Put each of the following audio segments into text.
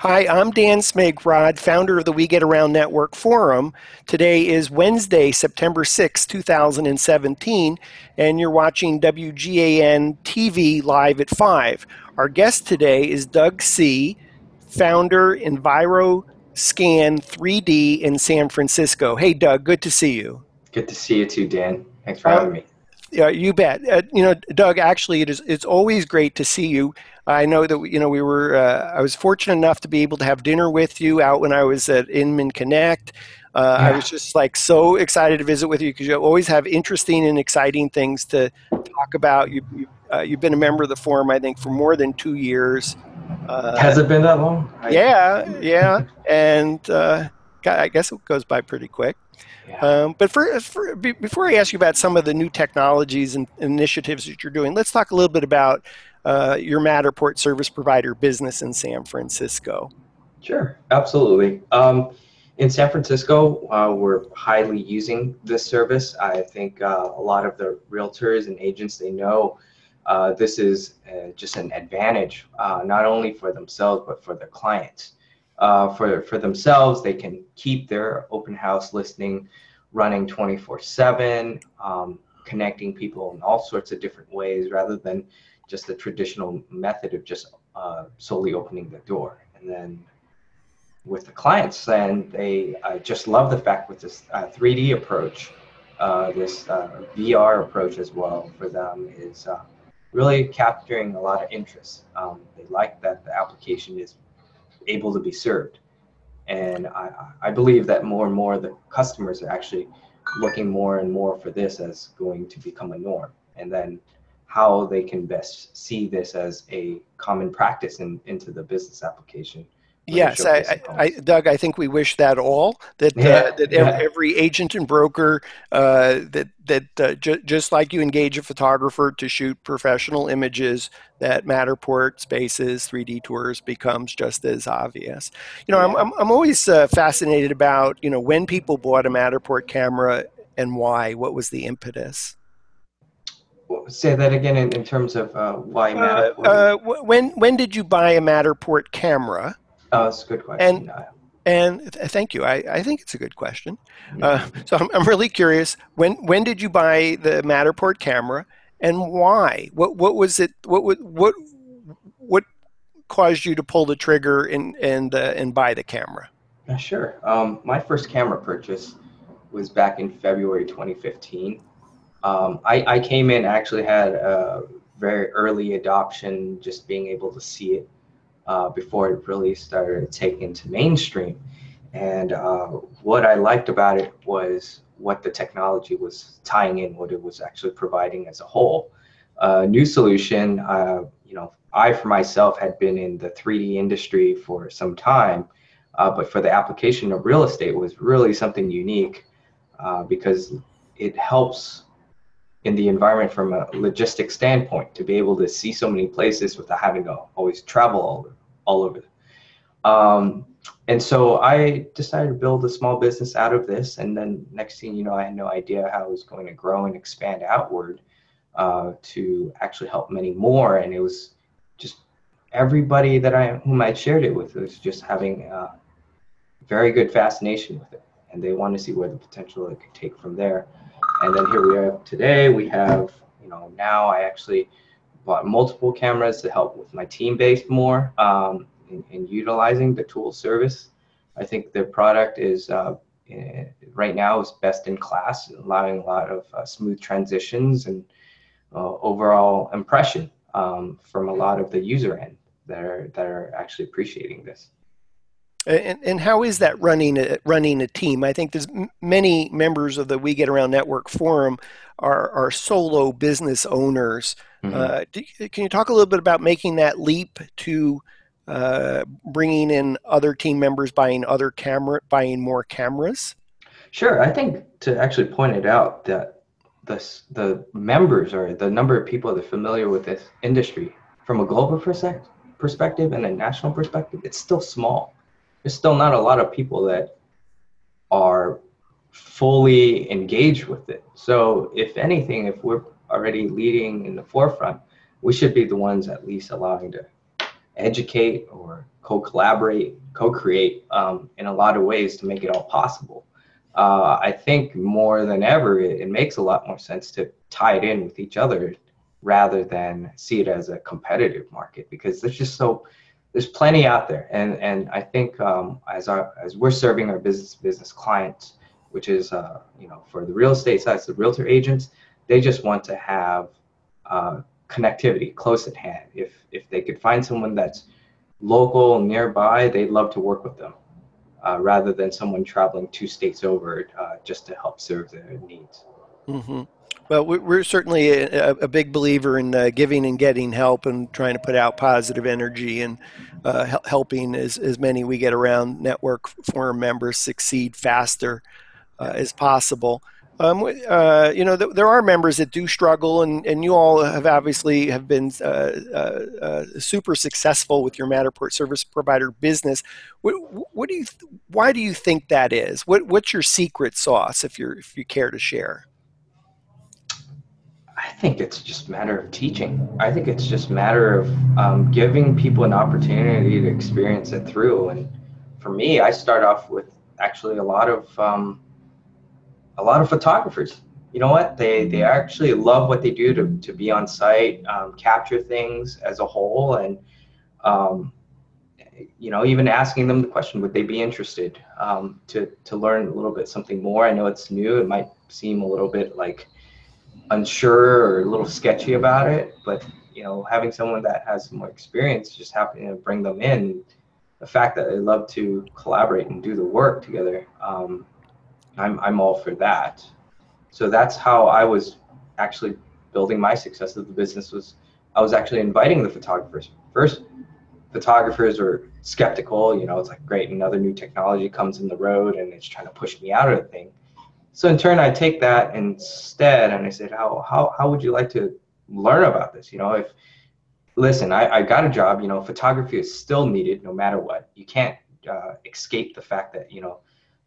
Hi, I'm Dan Smigrod, founder of the We Get Around Network Forum. Today is Wednesday, September 6, 2017, and you're watching WGAN TV live at 5. Our guest today is Doug C., founder EnviroScan 3D in San Francisco. Hey, Doug, good to see you. Good to see you too, Dan. Thanks for having uh, me. Yeah, you bet. Uh, you know, Doug, actually, it is, it's always great to see you. I know that you know we were. Uh, I was fortunate enough to be able to have dinner with you out when I was at Inman Connect. Uh, yeah. I was just like so excited to visit with you because you always have interesting and exciting things to talk about. You, you uh, been a member of the forum, I think, for more than two years. Uh, Has it been that long? Yeah, yeah, and uh, I guess it goes by pretty quick. Yeah. Um, but for, for, before I ask you about some of the new technologies and initiatives that you're doing, let's talk a little bit about uh, your Matterport service provider business in San Francisco. Sure, absolutely. Um, in San Francisco, uh, we're highly using this service. I think uh, a lot of the realtors and agents they know uh, this is uh, just an advantage, uh, not only for themselves but for their clients. for for themselves, they can keep their open house listing running 24/7, um, connecting people in all sorts of different ways, rather than just the traditional method of just uh, solely opening the door. And then with the clients, then they uh, just love the fact with this uh, 3D approach, uh, this uh, VR approach as well for them is uh, really capturing a lot of interest. Um, they like that the application is able to be served. And I, I believe that more and more the customers are actually looking more and more for this as going to become a norm. And then how they can best see this as a common practice in, into the business application. Yes, I, I, I, Doug, I think we wish that all that uh, yeah, uh, that yeah. every agent and broker uh, that that uh, ju- just like you engage a photographer to shoot professional images, that Matterport Spaces 3D tours becomes just as obvious. You know, yeah. I'm, I'm I'm always uh, fascinated about you know when people bought a Matterport camera and why. What was the impetus? Say that again in, in terms of uh, why uh, uh, when when did you buy a Matterport camera? Oh, that's a good question. And, and th- thank you. I, I think it's a good question. Uh, so I'm, I'm really curious. When when did you buy the Matterport camera, and why? What what was it? What what what what caused you to pull the trigger and and uh, and buy the camera? Uh, sure. Um, my first camera purchase was back in February 2015. Um, I, I came in actually had a very early adoption, just being able to see it uh, before it really started taking to mainstream. And uh, what I liked about it was what the technology was tying in, what it was actually providing as a whole. A new solution, uh, you know, I for myself had been in the 3D industry for some time, uh, but for the application of real estate was really something unique uh, because it helps in the environment from a logistic standpoint to be able to see so many places without having to always travel all, all over. Um, and so I decided to build a small business out of this. And then next thing you know, I had no idea how it was going to grow and expand outward uh, to actually help many more. And it was just everybody that I whom I shared it with was just having a very good fascination with it, and they wanted to see where the potential it could take from there. And then here we are today. We have, you know, now I actually bought multiple cameras to help with my team base more um, in, in, utilizing the tool service. I think the product is uh, eh, right now is best in class, allowing a lot of uh, smooth transitions and uh, overall impression um, from a lot of the user end that are that are actually appreciating this. And, and how is that running a, running a team? I think there's many members of the We Get Around Network forum are, are solo business owners. Mm-hmm. Uh, do, can you talk a little bit about making that leap to uh, bringing in other team members, buying other camera, buying more cameras? Sure. I think to actually point it out that the the members or the number of people that are familiar with this industry from a global perspective and a national perspective, it's still small there's still not a lot of people that are fully engaged with it. So, if anything, if we're already leading in the forefront, we should be the ones at least allowing to educate or co-collaborate, co-create um, in a lot of ways to make it all possible. Uh, I think more than ever, it, it, makes a lot more sense to tie it in with each other rather than see it as a competitive market because there's just so there's plenty out there, and and I think um, as our as we're serving our business business clients, which is uh, you know for the real estate side, the realtor agents, they just want to have uh, connectivity close at hand. If if they could find someone that's local nearby, they'd love to work with them, uh, rather than someone traveling two states over uh, just to help serve their needs. Mm-hmm. Well, we're certainly a, a big believer in uh, giving and getting help and trying to put out positive energy and uh, helping as, as many we get around network forum members succeed faster uh, as possible. Um, uh, you know, th- there are members that do struggle, and, and you all have obviously have been uh, uh, uh super successful with your Matterport service provider business. What, what do you? Th- why do you think that is? What, what's your secret sauce, if you if you care to share? I think it's just a matter of teaching. I think it's just a matter of um, giving people an opportunity to experience it through. And for me, I start off with actually a lot of um, a lot of photographers. You know what? They they actually love what they do to to be on site, um, capture things as a whole, and um, you know, even asking them the question, would they be interested um, to to learn a little bit something more? I know it's new. It might seem a little bit like unsure or a little sketchy about it, but you know, having someone that has more experience, just happening to bring them in, the fact that they love to collaborate and do the work together, um, I'm I'm all for that. So that's how I was actually building my success of the business was I was actually inviting the photographers. First, photographers were skeptical, you know, it's like great, another new technology comes in the road and it's trying to push me out of the thing. So in turn, I take that instead and I said, how, how, how would you like to learn about this? You know, if, listen, I, I got a job, you know, photography is still needed no matter what. You can't uh, escape the fact that, you know,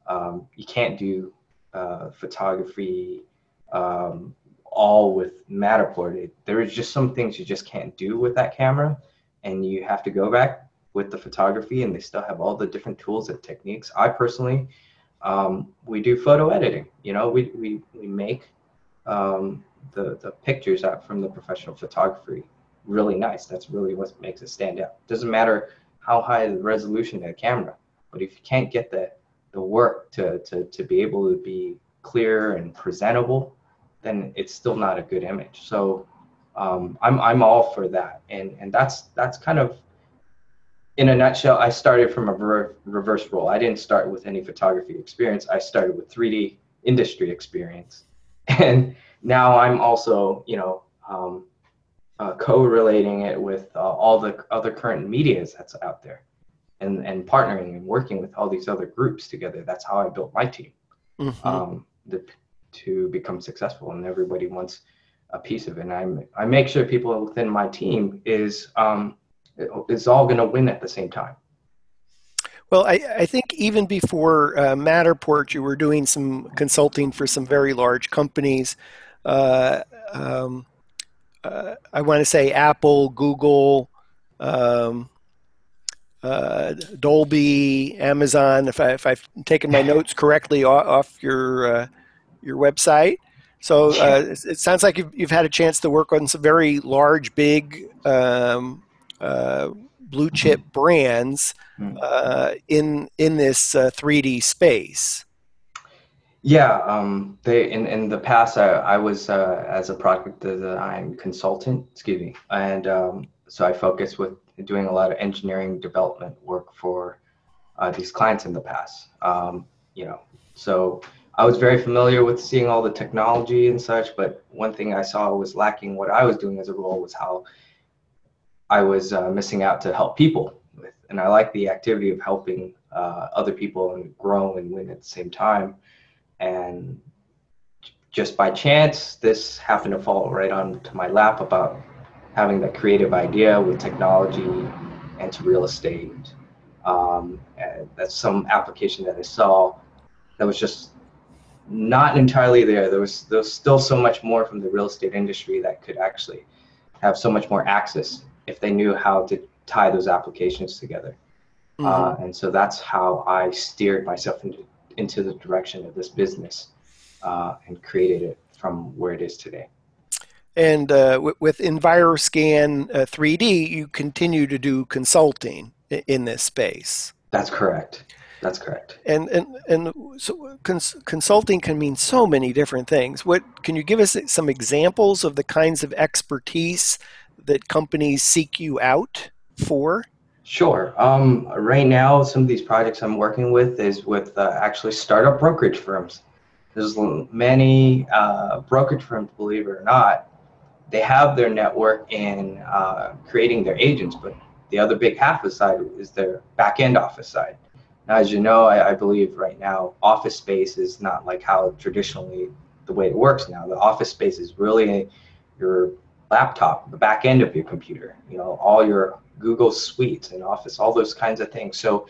um, you can't do uh, photography um, all with Matterport. It, there is just some things you just can't do with that camera and you have to go back with the photography and they still have all the different tools and techniques. I personally, um, we do photo editing. You know, we, we, we make um, the, the pictures out from the professional photography really nice. That's really what makes it stand out. Doesn't matter how high the resolution of the camera, but if you can't get the, the work to, to, to be able to be clear and presentable, then it's still not a good image. So um, I'm, I'm all for that. And, and that's, that's kind of in a nutshell, I started from a reverse role. I didn't start with any photography experience. I started with 3D industry experience, and now I'm also, you know, um, uh, co-relating it with uh, all the other current medias that's out there, and and partnering and working with all these other groups together. That's how I built my team mm-hmm. um, the, to become successful, and everybody wants a piece of it. And I'm I make sure people within my team is um, it's all going to win at the same time. Well, I, I think even before uh, Matterport, you were doing some consulting for some very large companies. Uh, um, uh, I want to say Apple, Google, um, uh, Dolby, Amazon. If, I, if I've taken my notes correctly off, off your uh, your website. So uh, it sounds like you've, you've had a chance to work on some very large, big um, uh, blue chip brands hmm. uh, in in this uh, 3D space. Yeah, um, they in, in the past I, I was uh, as a product design consultant, excuse me, and um, so I focused with doing a lot of engineering development work for uh, these clients in the past. Um, you know, so I was very familiar with seeing all the technology and such, but one thing I saw was lacking what I was doing as a role was how I was uh, missing out to help people with. And I like the activity of helping uh, other people and grow and win at the same time. And just by chance, this happened to fall right onto my lap about having that creative idea with technology and to real estate. Um, that's some application that I saw that was just not entirely there. There was there was still so much more from the real estate industry that could actually have so much more access if they knew how to tie those applications together. Mm-hmm. Uh, and so that's how I steered myself into, into the direction of this business uh, and created it from where it is today. And uh, w- with EnviroScan 3D, uh, you continue to do consulting in this space. That's correct. That's correct. And and and so cons- consulting can mean so many different things. What can you give us some examples of the kinds of expertise that companies seek you out for? Sure. Um, right now, some of these projects I'm working with is with uh, actually startup brokerage firms. There's many uh, brokerage firms, believe it or not, they have their network in uh, creating their agents, but the other big half of the side is their back end office side. Now, as you know, I, I, believe right now office space is not like how traditionally the way it works now. The office space is really your laptop, the back end of your computer, you know, all your Google suites and Office, all those kinds of things. So,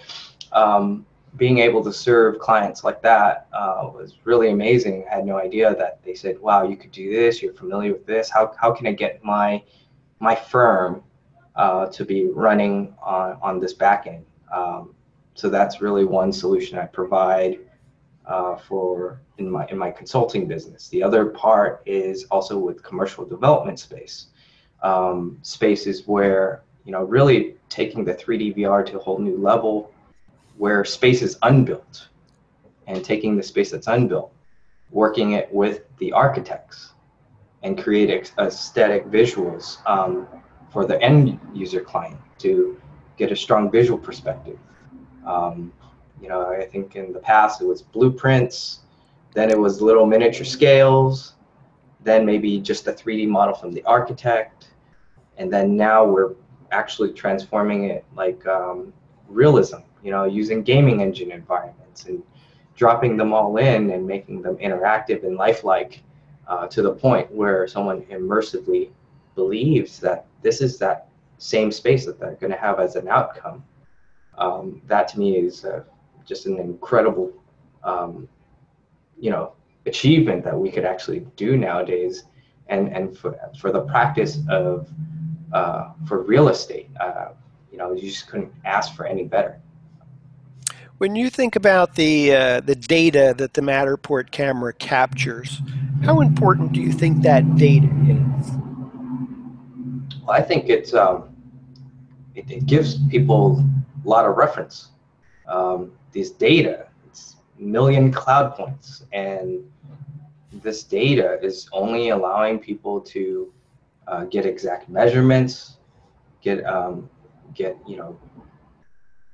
um, being able to serve clients like that uh, was really amazing. I had no idea that they said, "Wow, you could do this. You're familiar with this. How how can I get my my firm uh, to be running on on this back end?" Um, so that's really one solution I provide uh, for in my in my consulting business. The other part is also with commercial development space. Um, spaces where you know really taking the 3D VR to a whole new level, where space is unbuilt, and taking the space that's unbuilt, working it with the architects, and create aesthetic visuals um, for the end user client to get a strong visual perspective um, you know, I think in the past it was blueprints, then it was little miniature scales, then maybe just a 3D model from the architect, and then now we're actually transforming it like um, realism, you know, using gaming engine environments and dropping them all in and making them interactive and lifelike uh, to the point where someone immersively believes that this is that same space that they're going to have as an outcome. Um, that to me is uh, just an incredible, um, you know, achievement that we could actually do nowadays, and and for for the practice of uh, for real estate, uh, you know, you just couldn't ask for any better. When you think about the uh, the data that the Matterport camera captures, how important do you think that data is? Well, I think it's um, it, it gives people a lot of reference. Um, these data, it's million cloud points, and this data is only allowing people to uh, get exact measurements, get um, get you know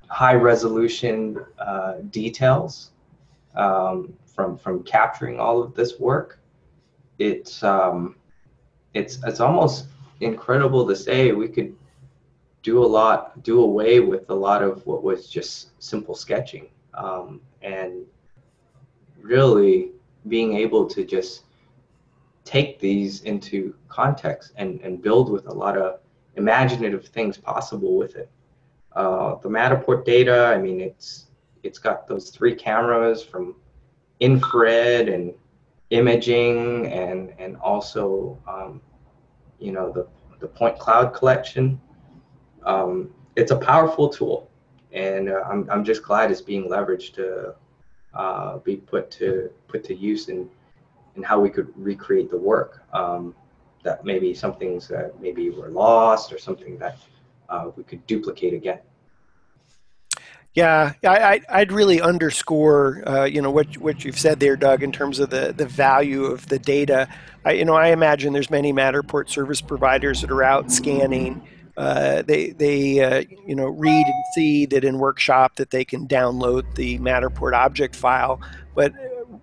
high resolution uh, details um, from from capturing all of this work. It's um, it's it's almost incredible to say we could do a lot, do away with a lot of what was just simple sketching, um, and really being able to just take these into context and, and build with a lot of imaginative things possible with it. Uh, the Matterport data, I mean, it's it's got those three cameras from infrared and imaging, and and also um, you know the the point cloud collection um, it's a powerful tool, and uh, I'm I'm just glad it's being leveraged to uh, be put to put to use in in how we could recreate the work. Um, that maybe some things that maybe were lost or something that uh, we could duplicate again. Yeah, I, I'd really underscore, uh, you know, what what you've said there, Doug, in terms of the, the value of the data. I, you know, I imagine there's many Matterport service providers that are out scanning uh, they they uh, you know read and see that in workshop that they can download the Matterport object file, but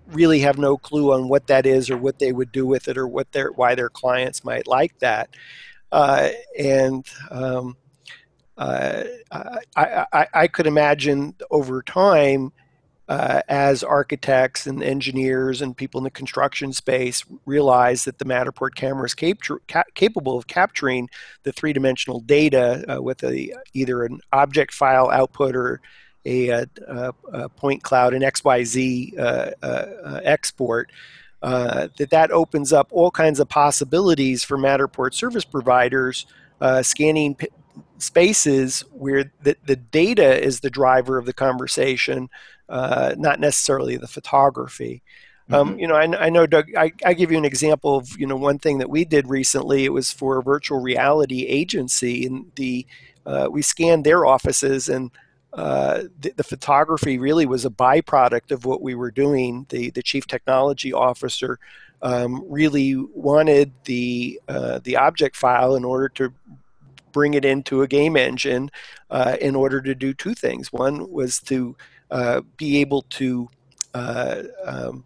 really have no clue on what that is or what they would do with it or what their why their clients might like that. Uh, and um, uh, I, I, I could imagine over time uh, as architects and engineers and people in the construction space realize that the Matterport camera is cap- ca- capable of capturing the three-dimensional data uh, with a, either an object file output or a, a, a point cloud, an XYZ uh, uh, uh, export. Uh, that that opens up all kinds of possibilities for Matterport service providers, scanning p- spaces where the, the data is the driver of the conversation, uh, not necessarily the photography. Um, mm-hmm. you know, I, I know, Doug. I, I give you an example of you know one thing that we did recently. It was for a virtual reality agency, and the uh, we scanned their offices, and uh, the, the, photography really was a byproduct of what we were doing. The the chief technology officer um, really wanted the uh, the object file in order to bring it into a game engine uh, in order to do two things. One was to uh, be able to uh, um,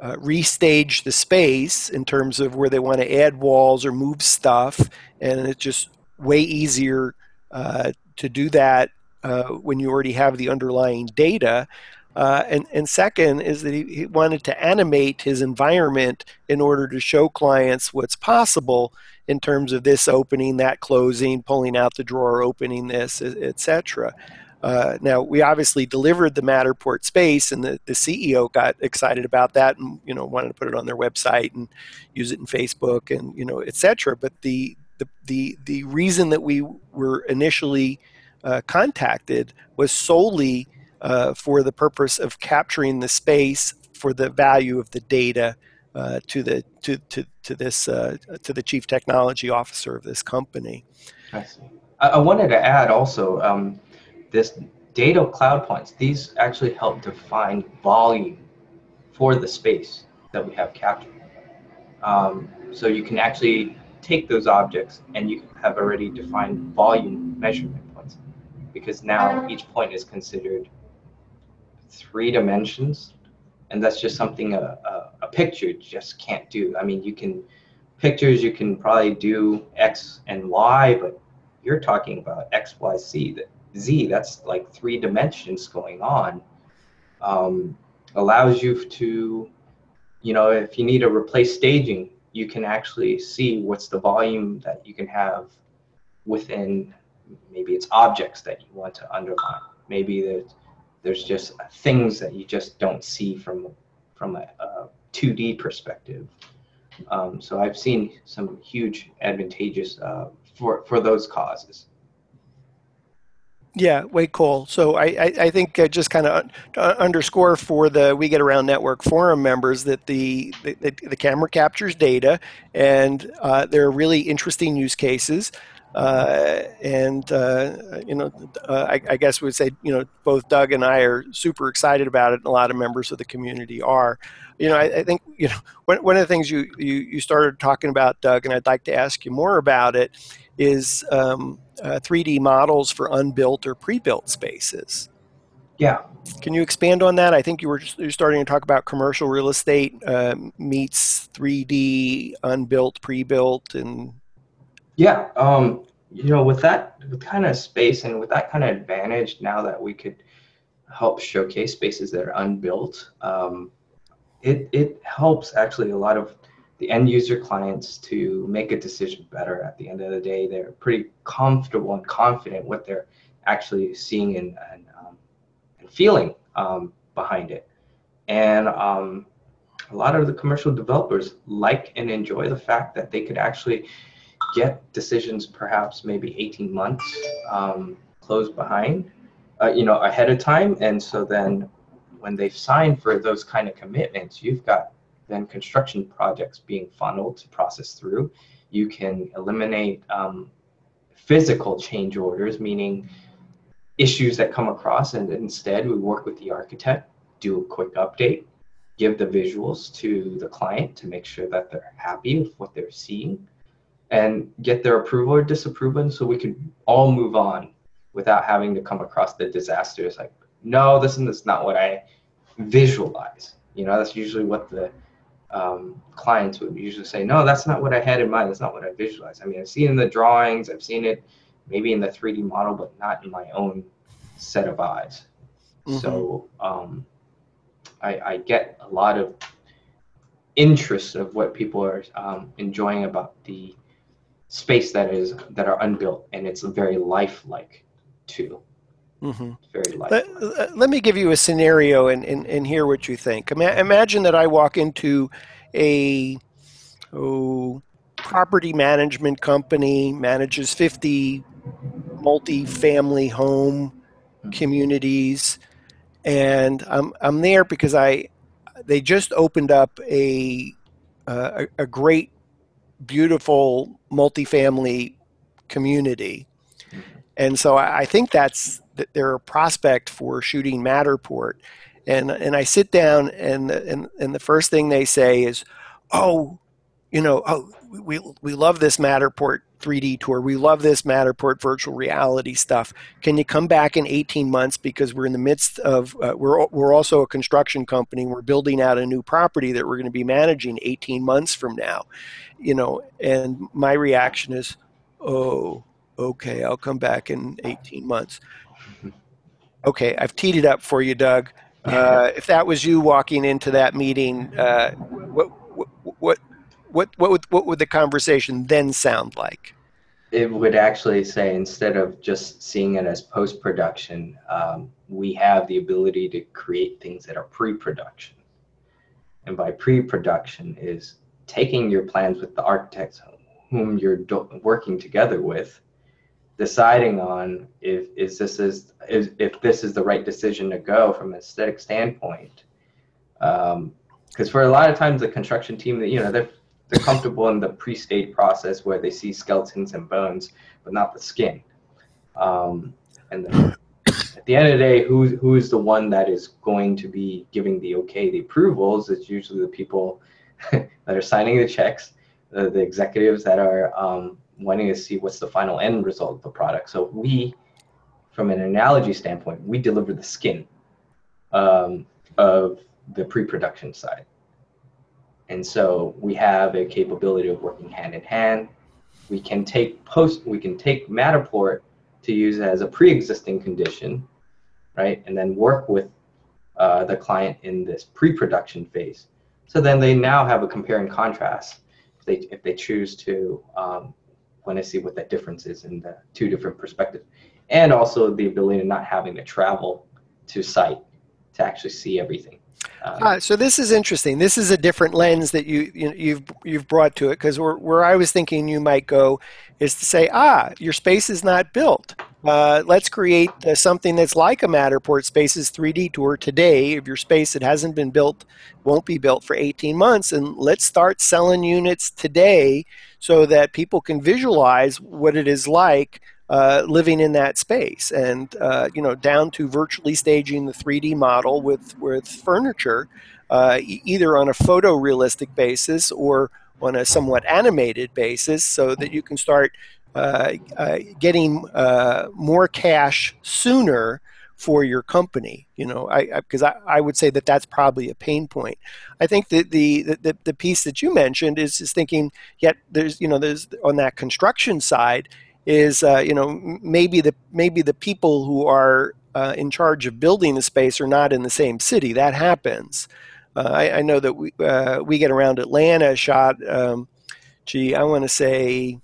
uh, restage the space in terms of where they want to add walls or move stuff, and it's just way easier uh, to do that uh, when you already have the underlying data. Uh, and, and second is that he, he, wanted to animate his environment in order to show clients what's possible in terms of this opening, that closing, pulling out the drawer, opening this, etc. Uh, now we obviously delivered the Matterport space, and the, the CEO got excited about that, and you know wanted to put it on their website and use it in Facebook and you know etc. But the the the the reason that we were initially uh, contacted was solely uh, for the purpose of capturing the space for the value of the data uh, to the to to to this uh, to the chief technology officer of this company. I see. I, wanted to add also. Um, this data cloud points, these actually help define volume for the space that we have captured. Um, so you can actually take those objects and you have already defined volume measurement points because now each point is considered three dimensions and that's just something a, a, a picture just can't do. I mean, you can pictures you can probably do X and Y, but you're talking about X, Y. That Z, that's like three dimensions going on, um, allows you to, you know, if you need to replace staging, you can actually see what's the volume that you can have within maybe it's objects that you want to underline. Maybe there's, there's just things that you just don't see from, from a, a 2D perspective. Um, so I've seen some huge advantageous uh, for, for those causes. Yeah, way cool. So I, I, I think uh, just kind of uh, underscore for the We Get Around Network forum members that the the, the camera captures data, and uh, there are really interesting use cases. Uh, and uh, you know, uh, I, I, guess we'd say you know both Doug and I are super excited about it, and a lot of members of the community are. You know, I, I think you know one, one of the things you, you you started talking about, Doug, and I'd like to ask you more about it is um, uh, 3D models for unbuilt or pre-built spaces. Yeah. Can you expand on that? I think you were you're starting to talk about commercial real estate uh, meets 3D unbuilt, pre-built, and yeah, um, you know, with that with kind of space and with that kind of advantage, now that we could help showcase spaces that are unbuilt, um, it it helps actually a lot of the end user clients to make a decision better at the end of the day. They're pretty comfortable and confident what they're actually seeing and, and, um, and feeling um, behind it. And um, a lot of the commercial developers like and enjoy the fact that they could actually get decisions perhaps maybe 18 months um, closed behind, uh, you know, ahead of time. And so then when they've signed for those kind of commitments, you've got then construction projects being funneled to process through. You can eliminate um, physical change orders, meaning issues that come across, and instead we work with the architect, do a quick update, give the visuals to the client to make sure that they're happy with what they're seeing, and get their approval or disapproval so we can all move on without having to come across the disasters like, no, this is not what I visualize. You know, that's usually what the um, clients would usually say, no, that's not what I had in mind. That's not what I visualized. I mean, I've seen in the drawings, I've seen it maybe in the 3D model, but not in my own set of eyes. Mm-hmm. So um, I, I, get a lot of interest of what people are um, enjoying about the space that is that are unbuilt, and it's very lifelike too. Mm-hmm. Very Let, let, me give you a scenario and, and, and hear what you think. Imagine that I walk into a oh, property management company, manages 50 multi-family home mm-hmm. communities, and I'm I'm there because I they just opened up a uh, a, a great, beautiful multifamily community, and so I, think that's a prospect for shooting Matterport, and and I sit down and and and the first thing they say is, oh, you know, oh, we we love this Matterport 3D tour. We love this Matterport virtual reality stuff. Can you come back in 18 months because we're in the midst of uh, we're we're also a construction company. We're building out a new property that we're going to be managing 18 months from now. You know, and my reaction is, "Oh, okay, I'll come back in 18 months." Okay, I've teed it up for you, Doug. Uh, if that was you walking into that meeting, uh, what, what, what what what would what would the conversation then sound like? It would actually say instead of just seeing it as post production, um, we have the ability to create things that are pre production. And by pre production is taking your plans with the architects whom you're do- working together with, deciding on if is this is, if this is the right decision to go from an aesthetic standpoint. Because um, for a lot of times the construction team, you know, they're they're comfortable in the pre-state process where they see skeletons and bones, but not the skin. Um, and at the end of the day, who's who's the one that is going to be giving the okay, the approvals? It's usually the people that are signing the checks, the, the executives that are um, wanting to see what's the final end result of the product. So we, from an analogy standpoint, we deliver the skin um, of the pre-production side. And so we have a capability of working hand in hand. We can take post, we can take Matterport to use as a pre-existing condition, right? And then work with uh, the client in this pre-production phase. So then they now have a compare and contrast if they, if they choose to um, want to see what that difference is in the two different perspectives. And also the ability of not having to travel to site to actually see everything. Um, uh, so this is interesting. This is a different lens that you, you have you've, you've brought to it because where, where I was thinking you might go is to say, ah, your space is not built. Uh, let's create uh, something that's like a Matterport Spaces 3D tour today. If your space that hasn't been built won't be built for 18 months, and let's start selling units today so that people can visualize what it is like uh, living in that space, and uh, you know, down to virtually staging the 3D model with with furniture, uh, e- either on a photorealistic basis or on a somewhat animated basis, so that you can start uh, uh, getting more cash sooner for your company. You know, I because I, I, I, would say that that's probably a pain point. I think that the, the the piece that you mentioned is is thinking yet there's you know there's on that construction side is uh, you know maybe the maybe the people who are uh, in charge of building the space are not in the same city. That happens. Uh, I, I, know that we uh, we get around Atlanta shot. Um, gee, I want to say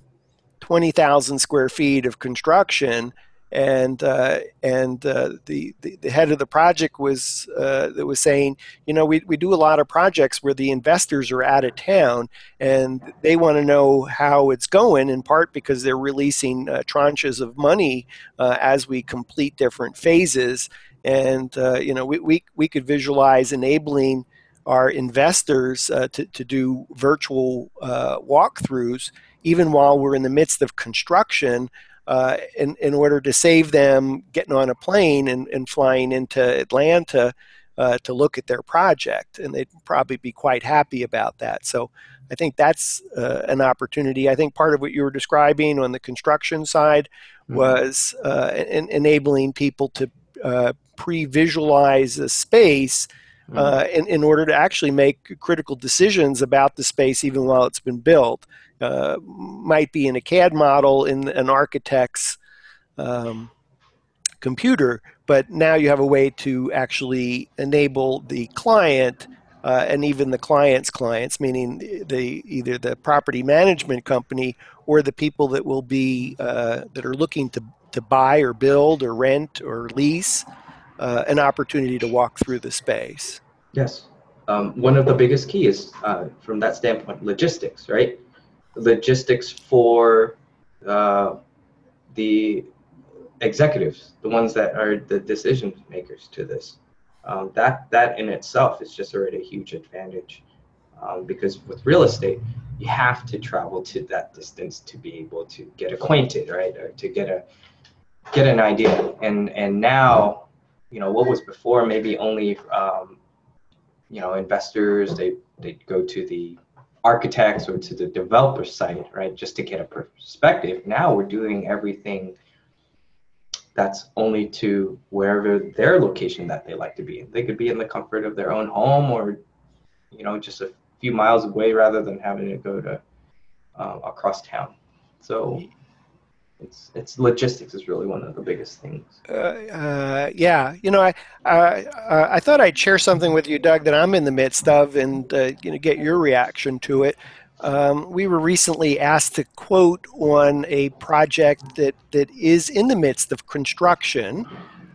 twenty thousand square feet of construction and uh, and uh, the, the, the head of the project was uh, that was saying, you know, we, we do a lot of projects where the investors are out of town and they want to know how it's going. In part because they're releasing uh, tranches of money uh, as we complete different phases, and uh, you know, we, we we could visualize enabling our investors to to do virtual walkthroughs even while we're in the midst of construction uh, in, in order to save them getting on a plane and, and flying into Atlanta uh, to look at their project. And they'd probably be quite happy about that. So I think that's uh, an opportunity. I think part of what you were describing on the construction side mm-hmm. was uh, enabling people to uh, pre visualize a space. Uh, mm-hmm. in, in order to actually make critical decisions about the space even while it's been built uh, might be in a CAD model in an architect's um, computer, but now you have a way to actually enable the client uh, and even the client's clients, meaning the either the property management company or the people that will be uh, that are looking to to buy or build or rent or lease, uh, an opportunity to walk through the space. Yes, um, one of the biggest keys uh, from that standpoint, logistics, right? Logistics for uh, the executives, the ones that are the decision makers to this. Um, that that in itself is just already a huge advantage, um, because with real estate, you have to travel to that distance to be able to get acquainted, right, or to get a get an idea. And and now, you know, what was before maybe only, um, you know, investors they they go to the architects or to the developer site, right, just to get a perspective. Now we're doing everything that's only to wherever their location that they like to be. They could be in the comfort of their own home or, you know, just a few miles away rather than having to go to uh, across town. So it's it's logistics is really one of the biggest things. Uh, uh, yeah, you know, I uh, I thought I'd share something with you, Doug, that I'm in the midst of, and uh, you know, get your reaction to it. Um, we were recently asked to quote on a project that, that is in the midst of construction.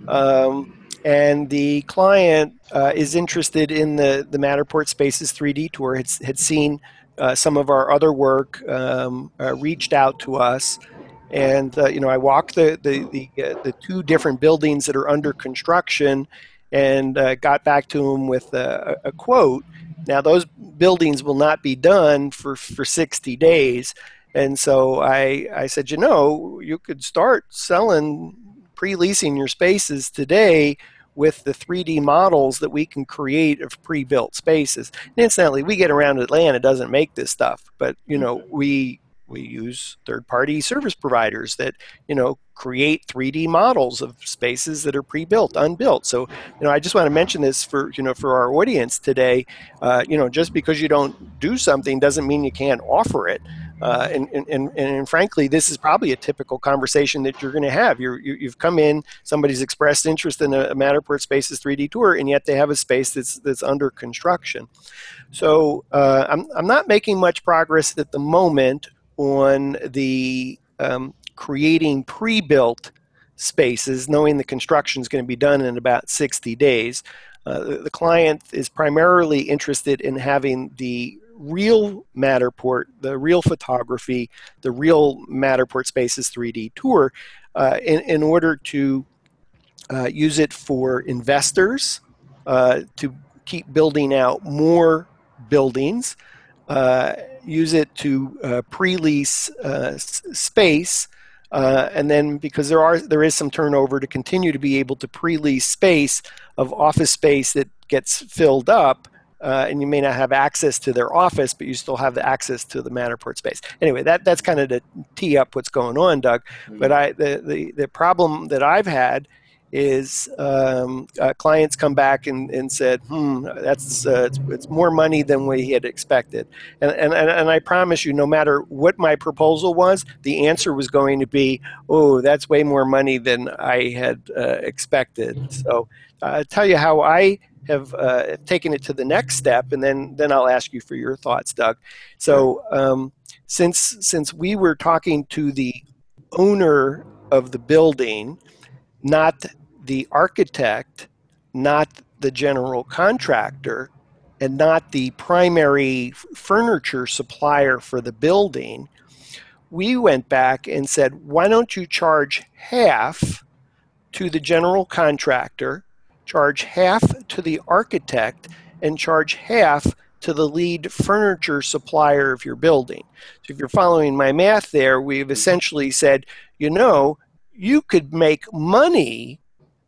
Um, and the client uh, is interested in the, the Matterport Spaces 3D tour, had, had seen uh, some of our other work, um, uh, reached out to us. And, uh, you know, I walked the, the, the, uh, the, two different buildings that are under construction and uh, got back to him with a, a quote. Now, those buildings will not be done for, for 60 days. And so I, I said, you know, you could start selling, pre leasing your spaces today with the 3D models that we can create of pre-built spaces. And incidentally, we get around Atlanta doesn't make this stuff, but you know we we use third-party service providers that you know create 3D models of spaces that are pre-built, unbuilt. So, you know, I just want to mention this for you know for our audience today. Uh, you know, just because you don't do something doesn't mean you can't offer it. Uh, and, and, and, and, frankly, this is probably a typical conversation that you're going to have. you you, have come in, somebody's expressed interest in a, a Matterport Spaces 3D tour, and yet they have a space that's, that's under construction. So uh, I'm, I'm not making much progress at the moment on the um, creating pre-built spaces, knowing the construction is going to be done in about 60 days. Uh, the, client is primarily interested in having the real Matterport, the real photography, the real Matterport Spaces 3D tour uh, in, in order to uh, use it for investors uh, to keep building out more buildings, uh, use it to uh, pre-lease uh, space, uh, and then because there are there is some turnover to continue to be able to pre-lease space of office space that gets filled up. Uh, and you may not have access to their office, but you still have the access to the Matterport space. Anyway, that, that's kind of to tee up what's going on, Doug. Mm-hmm. But I the, the, the problem that I've had is um, uh, clients come back and, and said, hmm, that's uh, it's, it's, more money than we had expected. And, and, and I promise you, no matter what my proposal was, the answer was going to be, oh, that's way more money than I had uh, expected. So uh, I'll tell you how I have uh, taken it to the next step, and then, then I'll ask you for your thoughts, Doug. So um, since, since we were talking to the owner of the building, not the architect, not the general contractor, and not the primary furniture supplier for the building, we went back and said, why don't you charge half to the general contractor, charge half to the architect, and charge half to the lead furniture supplier of your building. So if you're following my math there, we've mm-hmm. essentially said, you know, you could make money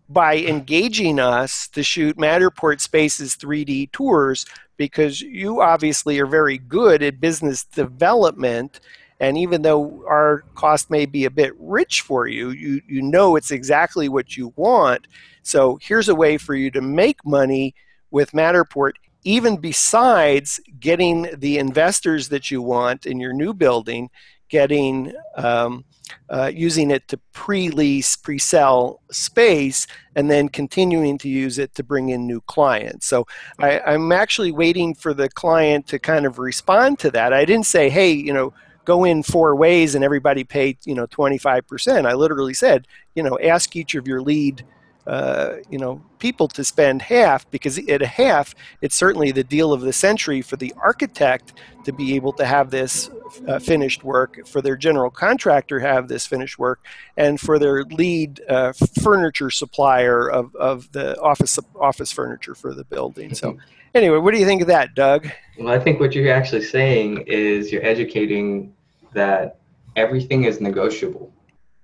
by engaging us to shoot Matterport Spaces 3D tours because you obviously are very good at business development. And even though our cost may be a bit rich for you, you, you know it's exactly what you want. So here's a way for you to make money with Matterport, even besides getting the investors that you want in your new building, getting um, uh, using it to pre-lease, pre-sell space, and then continuing to use it to bring in new clients. So I, I'm actually waiting for the client to kind of respond to that. I didn't say, hey, you know, go in four ways and everybody pay, you know, 25%. I literally said, you know, ask each of your lead uh, you know people to spend half because at a half it's certainly the deal of the century for the architect to be able to have this uh, finished work for their general contractor have this finished work and for their lead uh, furniture supplier of, of the office office furniture for the building. So mm-hmm. anyway what do you think of that doug? Well i think what you're actually saying is you're educating that everything is negotiable.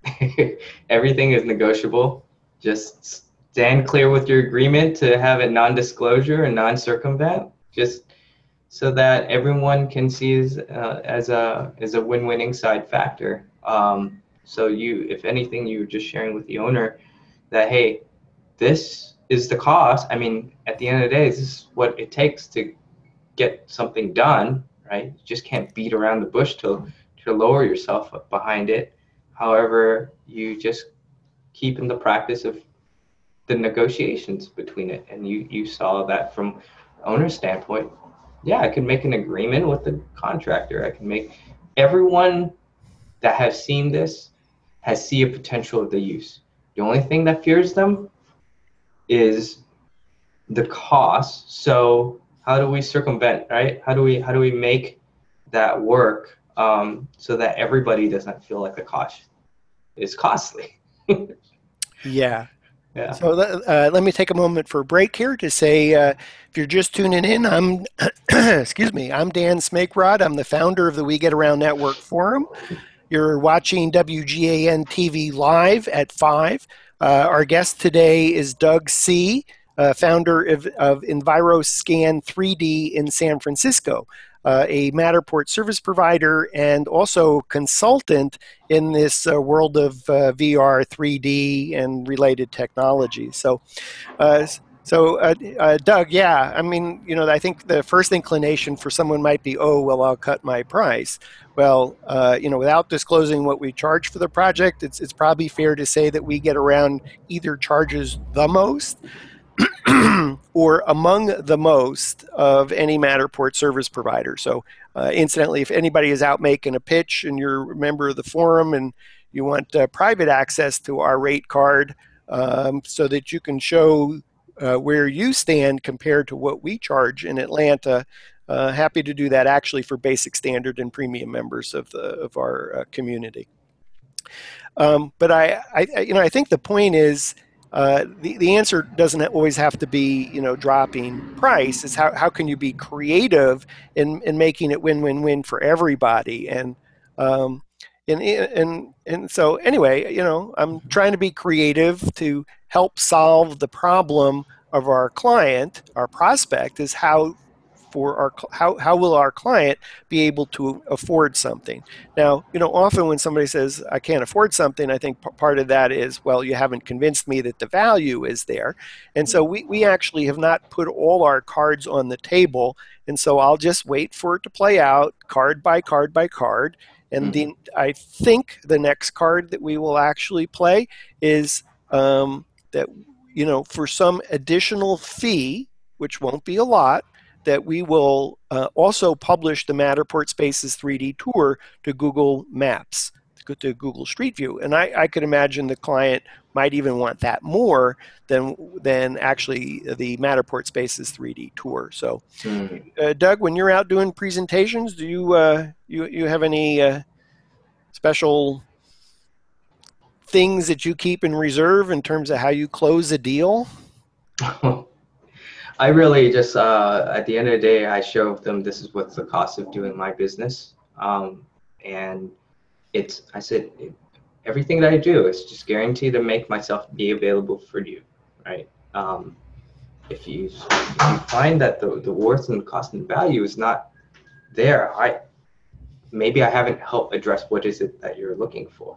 Everything is negotiable just stand clear with your agreement to have it non-disclosure and non-circumvent just so that everyone can see as, uh, as a as a win-winning side factor. Um, so you if anything you're just sharing with the owner that hey this is the cost. I mean at the end of the day this is what it takes to get something done right? You just can't beat around the bush to to lower yourself behind it. However you just keep in the practice of the negotiations between it. And you, you saw that from owner's standpoint. Yeah, I can make an agreement with the contractor. I can make everyone that has seen this has see a potential of the use. The only thing that fears them is the cost. So how do we circumvent, right? How do we how do we make that work um, so that everybody doesn't feel like the cost is costly? Yeah. Yeah. So uh, let me take a moment for a break here to say, uh, if you're just tuning in, I'm, excuse me, I'm Dan Smigrod. I'm the founder of the We Get Around Network Forum. You're watching WGAN TV live at five. Uh, our guest today is Doug C., uh, founder of, of EnviroScan 3D in San Francisco uh, a Matterport service provider and also consultant in this uh, world of uh, VR, 3D, and related technology. So, uh, so uh, uh, Doug, yeah, I mean, you know, I think the first inclination for someone might be, oh, well, I'll cut my price. Well, you know, without disclosing what we charge for the project, it's it's probably fair to say that we get around either charges the most. or among the most of any Matterport service provider. So, uh, incidentally, if anybody is out making a pitch and you're a member of the forum and you want uh, private access to our rate card um, so that you can show uh, where you stand compared to what we charge in Atlanta, uh, happy to do that actually for basic standard and premium members of, the, of our uh, community. Um, but I, I, you know, I think the point is uh, the, the answer doesn't always have to be you know dropping price. It's how, how can you be creative in, in making it win-win-win for everybody? And um, and, and and so anyway you know i'm trying to be creative to help solve the problem of our client our prospect is how for our how, how will our client be able to afford something? Now you know often when somebody says i can't afford something i think p- part of that is well you haven't convinced me that the value is there. And so we, we actually have not put all our cards on the table and so i'll just wait for it to play out card by card by card. And mm-hmm. the, i think the next card that we will actually play is um, that you know for some additional fee which won't be a lot that we will uh, also publish the Matterport Spaces 3D tour to Google Maps, to Google Street View. And I, I could imagine the client might even want that more than than actually the Matterport Spaces 3D tour. So, mm. uh, Doug, when you're out doing presentations, do you uh, you you have any uh, special things that you keep in reserve in terms of how you close a deal? I really just uh, at the end of the day, I show them this is what's the cost of doing my business, um, and it's I said everything that I do is just guaranteed to make myself be available for you, right? Um, if you if you find that the the worth and the cost and value is not there, I maybe I haven't helped address what is it that you're looking for,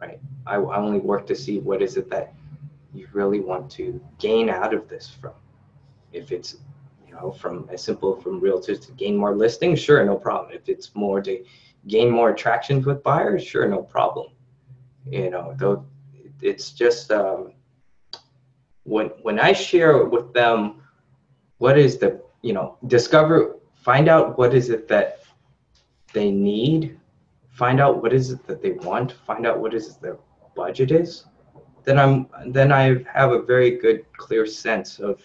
right? I, I only work to see what is it that you really want to gain out of this from if it's you know from as simple from realtors to gain more listings, sure, no problem. If it's more to gain more attractions with buyers, sure, no problem. You know, though it's just um, when when I share with them what is the you know discover find out what is it that they need find out what is it that they want find out what is their budget is then I'm then I have a very good clear sense of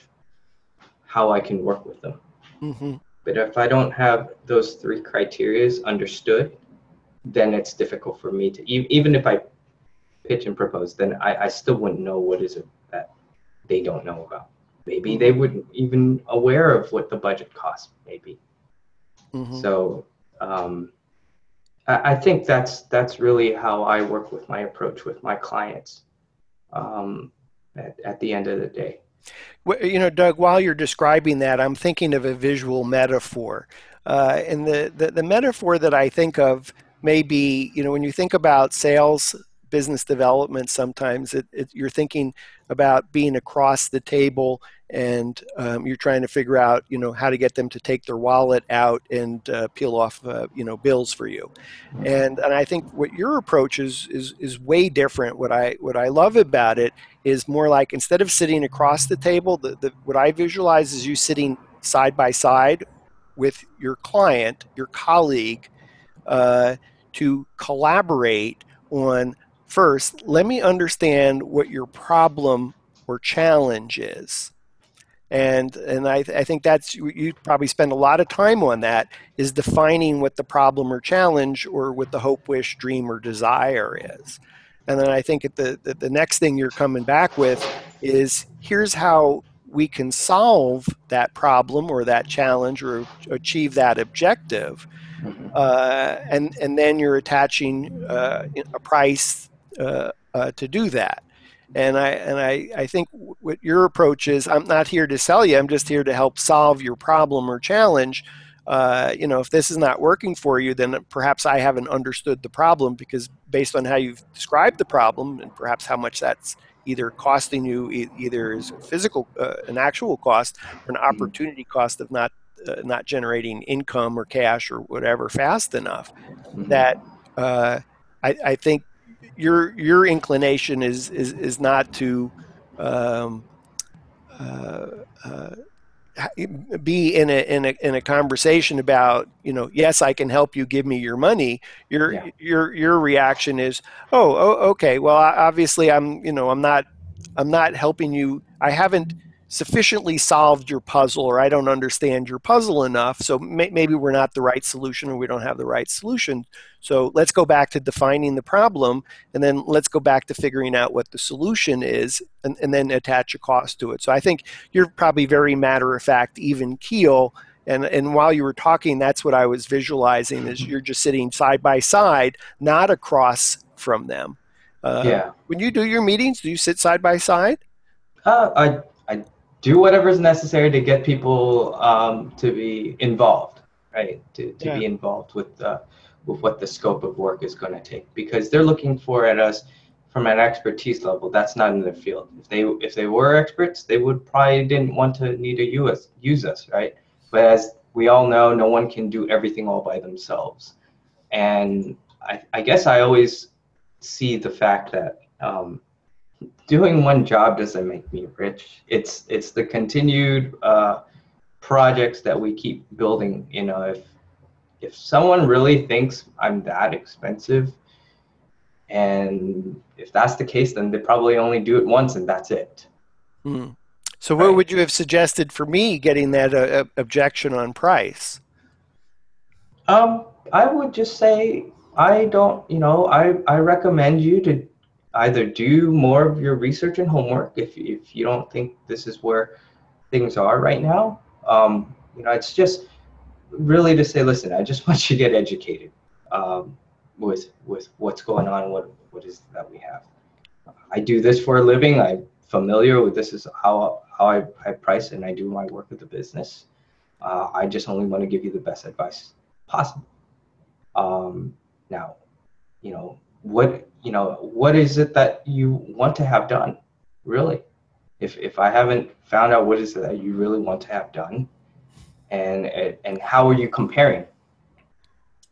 how I can work with them. Mm-hmm. But if I don't have those three criterias understood, then it's difficult for me to even if I pitch and propose, then I, I still wouldn't know what is it that they don't know about. Maybe they wouldn't even aware of what the budget costs. Maybe. Mm-hmm. So um, I, I, think that's that's really how I work with my approach with my clients. Um, at, at the end of the day. You know, Doug, while you're describing that, I'm thinking of a visual metaphor. Uh, and the, the, the metaphor that I think of may be, you know, when you think about sales business development sometimes it, it, you're thinking about being across the table and um, you're trying to figure out you know how to get them to take their wallet out and uh, peel off uh, you know bills for you. And and I think what your approach is is is way different. What I what I love about it is more like instead of sitting across the table the, the what I visualize is you sitting side by side with your client your colleague uh, to collaborate on first, let me understand what your problem or challenge is. And, and I, I think that's, you probably spend a lot of time on that, is defining what the problem or challenge or what the hope, wish, dream, or desire is. And then I think the, the, the next thing you're coming back with is here's how we can solve that problem or that challenge or achieve that objective. Mm-hmm. Uh, and, and then you're attaching uh, a price uh, uh, to do that. And I and I, I think what your approach is, I'm not here to sell you. I'm just here to help solve your problem or challenge. Uh, you know, if this is not working for you, then perhaps I haven't understood the problem because based on how you've described the problem and perhaps how much that's either costing you e- either is physical, uh, an actual cost or an mm-hmm. opportunity cost of not uh, not generating income or cash or whatever fast enough, mm-hmm. that uh, I, I think your your inclination is is is not to um, uh, uh, be in a in a in a conversation about you know yes I can help you give me your money. Your yeah. your your reaction is oh, oh okay. Well obviously I'm you know I'm not I'm not helping you. I haven't sufficiently solved your puzzle or I don't understand your puzzle enough. So may, maybe we're not the right solution or we don't have the right solution. So let's go back to defining the problem and then let's go back to figuring out what the solution is and, and then attach a cost to it. So I think you're probably very matter of fact, even keel. And, and while you were talking, that's what I was visualizing is you're just sitting side by side, not across from them. Uh, yeah. When you do your meetings, do you sit side by side? Uh, I do whatever is necessary to get people um, to be involved, right? To, to yeah. be involved with uh, with what the scope of work is going to take, because they're looking for at us from an expertise level. That's not in their field. If they if they were experts, they would probably didn't want to need to use us, use us, right? But as we all know, no one can do everything all by themselves, and I, I guess I always see the fact that um, doing one job doesn't make me rich. It's it's the continued uh, projects that we keep building. You know, if if someone really thinks I'm that expensive, and if that's the case, then they probably only do it once, and that's it. Hmm. So, what right. would you have suggested for me getting that uh, objection on price? Um, I would just say I don't. You know, I I recommend you to either do more of your research and homework if, if you don't think this is where things are right now. Um, you know, it's just really to say, listen, I just want you to get educated um, with with what's going on, what what is that we have. I do this for a living. I'm familiar with this is how how I, I price and I do my work with the business. Uh, I just only want to give you the best advice possible. Um, now, you know, what you know what is it that you want to have done really? If if i haven't found out what is it that you really want to have done and and how are you comparing?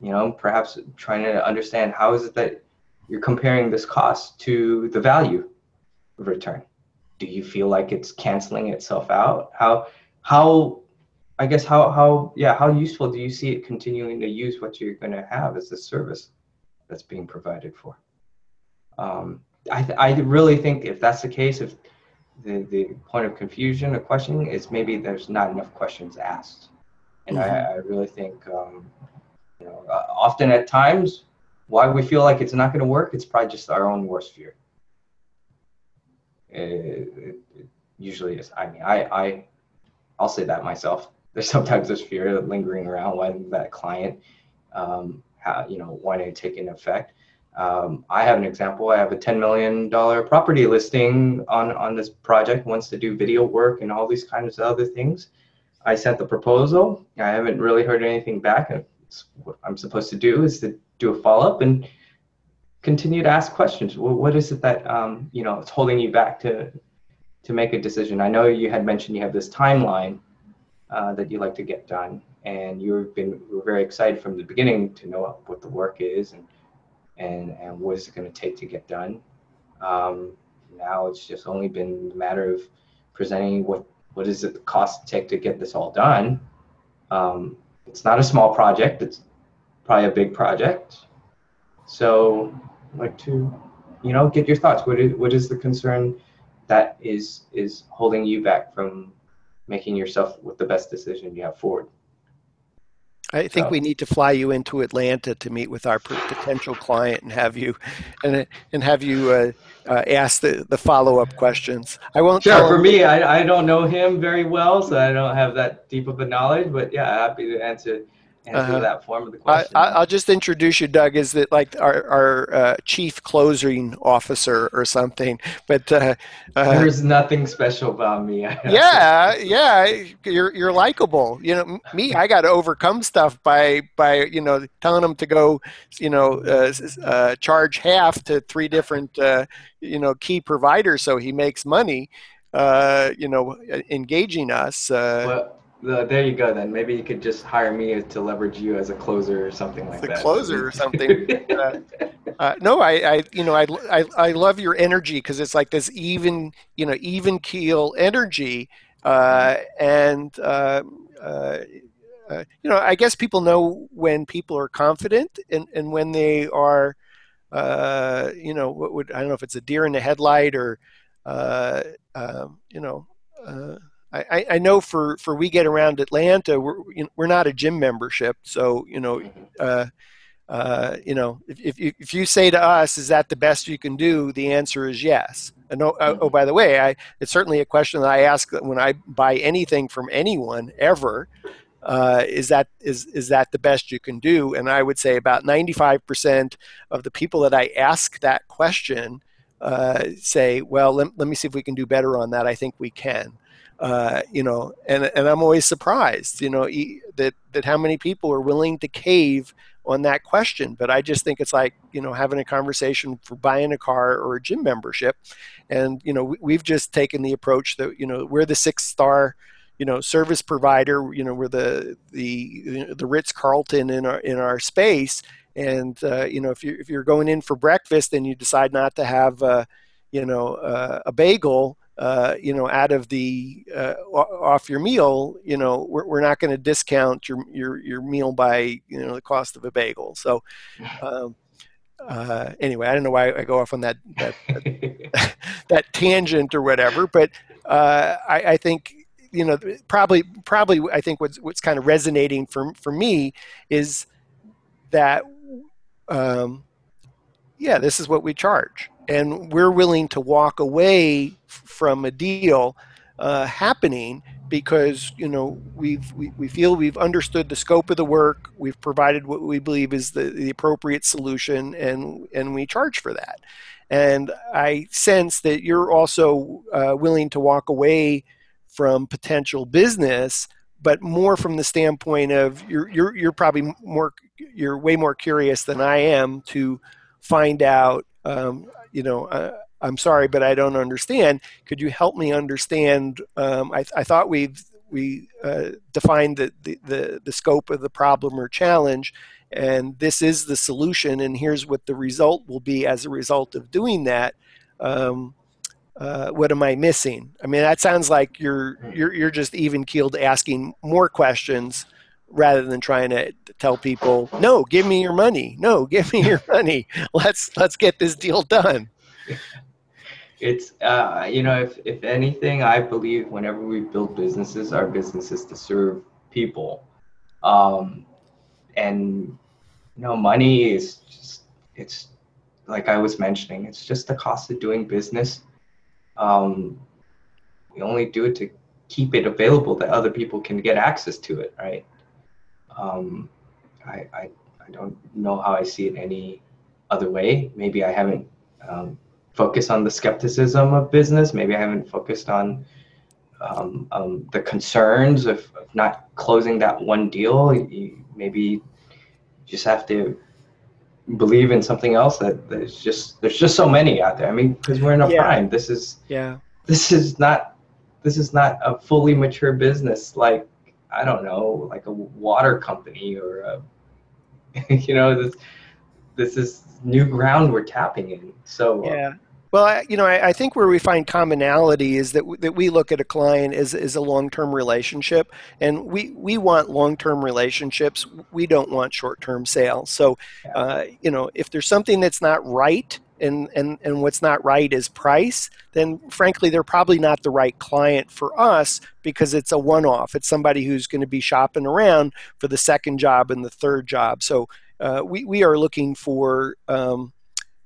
You know perhaps trying to understand how is it that you're comparing this cost to the value of return? Do you feel like it's canceling itself out? How how i guess how how yeah how useful do you see it continuing to use what you're going to have as a service that's being provided for. Um, I, I really think if that's the case, if the, the point of confusion or questioning is maybe there's not enough questions asked. And mm-hmm. I, I really think, um, you know, uh, often at times, why we feel like it's not going to work, it's probably just our own worst fear. It, it, it usually is. I mean, I, I, I'll say that myself. There's sometimes there's fear lingering around when that client, um, you know, wanting to take an effect. Um, I have an example. I have a $10 million property listing on, on this project, wants to do video work and all these kinds of other things. I sent the proposal. I haven't really heard anything back. what I'm supposed to do is to do a follow up and continue to ask questions. Well, what is it that um, you know it's holding you back to to make a decision? I know you had mentioned you have this timeline uh, that you like to get done, and you've been you very excited from the beginning to know what the work is and and and what is it going to take to get done. Um, now it's just only been a matter of presenting what what does it cost to take to get this all done. Um, it's not a small project. It's probably a big project. So, I'd like to, you know, get your thoughts. What is what is the concern that is is holding you back from making yourself with the best decision you have forward? I think so. we need to fly you into Atlanta to meet with our potential client and have you and and have you uh, uh, ask the, the follow up questions. I won't. Sure. For me, I, I don't know him very well, so I don't have that deep of a knowledge. But yeah, happy to answer uh-huh. that form of the question. I, will just introduce you, Doug, is that like our, our uh, chief closing officer or something. But uh, uh, there's nothing special about me. yeah, yeah, you're you're likable. You know, me, I got to overcome stuff by by you know telling them to go, you know, uh, uh, charge half to three different uh, you know key providers so he makes money. you know, engaging us. Well, there you go. Then maybe you could just hire me to leverage you as a closer or something like the that. closer or something. uh, uh, no, I, I, you know, I, I, I love your energy because it's like this even, you know, even keel energy, uh, and uh, uh, uh, you know, I guess people know when people are confident and and when they are, you know, what would I don't know if it's a deer in the headlight or, um, you know. I, I know for, for we get around Atlanta, we're you know, we're not a gym membership, so you know, mm-hmm. uh, uh, you know, if, if if you say to us, "Is that the best you can do?" the answer is yes. And oh, oh, oh by the way, I, it's certainly a question that I ask when I buy anything from anyone ever. Uh, is that is is that the best you can do? And I would say about 95% of the people that I ask that question uh, say, "Well, let, let me see if we can do better on that. I think we can." Uh, you know, and and I'm always surprised, you know, that that how many people are willing to cave on that question. But I just think it's like you know having a conversation for buying a car or a gym membership, and you know we, have just taken the approach that you know we're the six star you know service provider you know we're the the the Ritz Carlton in our in our space and uh, you know if you if you're going in for breakfast and you decide not to have uh, you know uh, a bagel uh, you know, out of the uh, off your meal, you know, we're, we're not going to discount your, your your meal by you know the cost of a bagel. So, um, uh, anyway, I don't know why I go off on that that that, that tangent or whatever, but uh, I, I, think you know probably probably I think what's what's kind of resonating for for me is that um, yeah, this is what we charge and we're willing to walk away from a deal uh, happening because you know we've we, we feel we've understood the scope of the work we've provided what we believe is the, the appropriate solution and and we charge for that. And i sense that you're also uh, willing to walk away from potential business but more from the standpoint of you're you're you're probably more you're way more curious than i am to find out um, you know, uh, I'm sorry, but I don't understand. Could you help me understand? Um, I, I, thought we we uh, defined the, the, the, the, scope of the problem or challenge, and this is the solution, and here's what the result will be as a result of doing that. Um, uh, what am I missing? I mean, that sounds like you're you're you're just even keeled asking more questions rather than trying to tell people, "No, give me your money. No, give me your money. Let's let's get this deal done." it's uh, you know if if anything, I believe whenever we build businesses, our business is to serve people, um, and you know money is just it's like I was mentioning, it's just the cost of doing business. Um, we only do it to keep it available that other people can get access to it, right? Um, I, I I don't know how I see it any other way. Maybe I haven't um, focused on the skepticism of business. Maybe I haven't focused on um, um, the concerns of, of, not closing that one deal. You, maybe you just have to believe in something else that there's just there's just so many out there. I mean, because we're in a yeah. prime. This is yeah. This is not this is not a fully mature business like I don't know, like a water company or a you know this this is new ground we're tapping in. So uh, yeah. Well, I, you know, I, I, think where we find commonality is that w- that we look at a client as, as a long term relationship, and we we want long term relationships. We don't want short term sales. So, uh, you know, if there's something that's not right, and, and, and what's not right is price, then frankly, they're probably not the right client for us because it's a one off. It's somebody who's going to be shopping around for the second job and the third job. So uh, we, we are looking for um,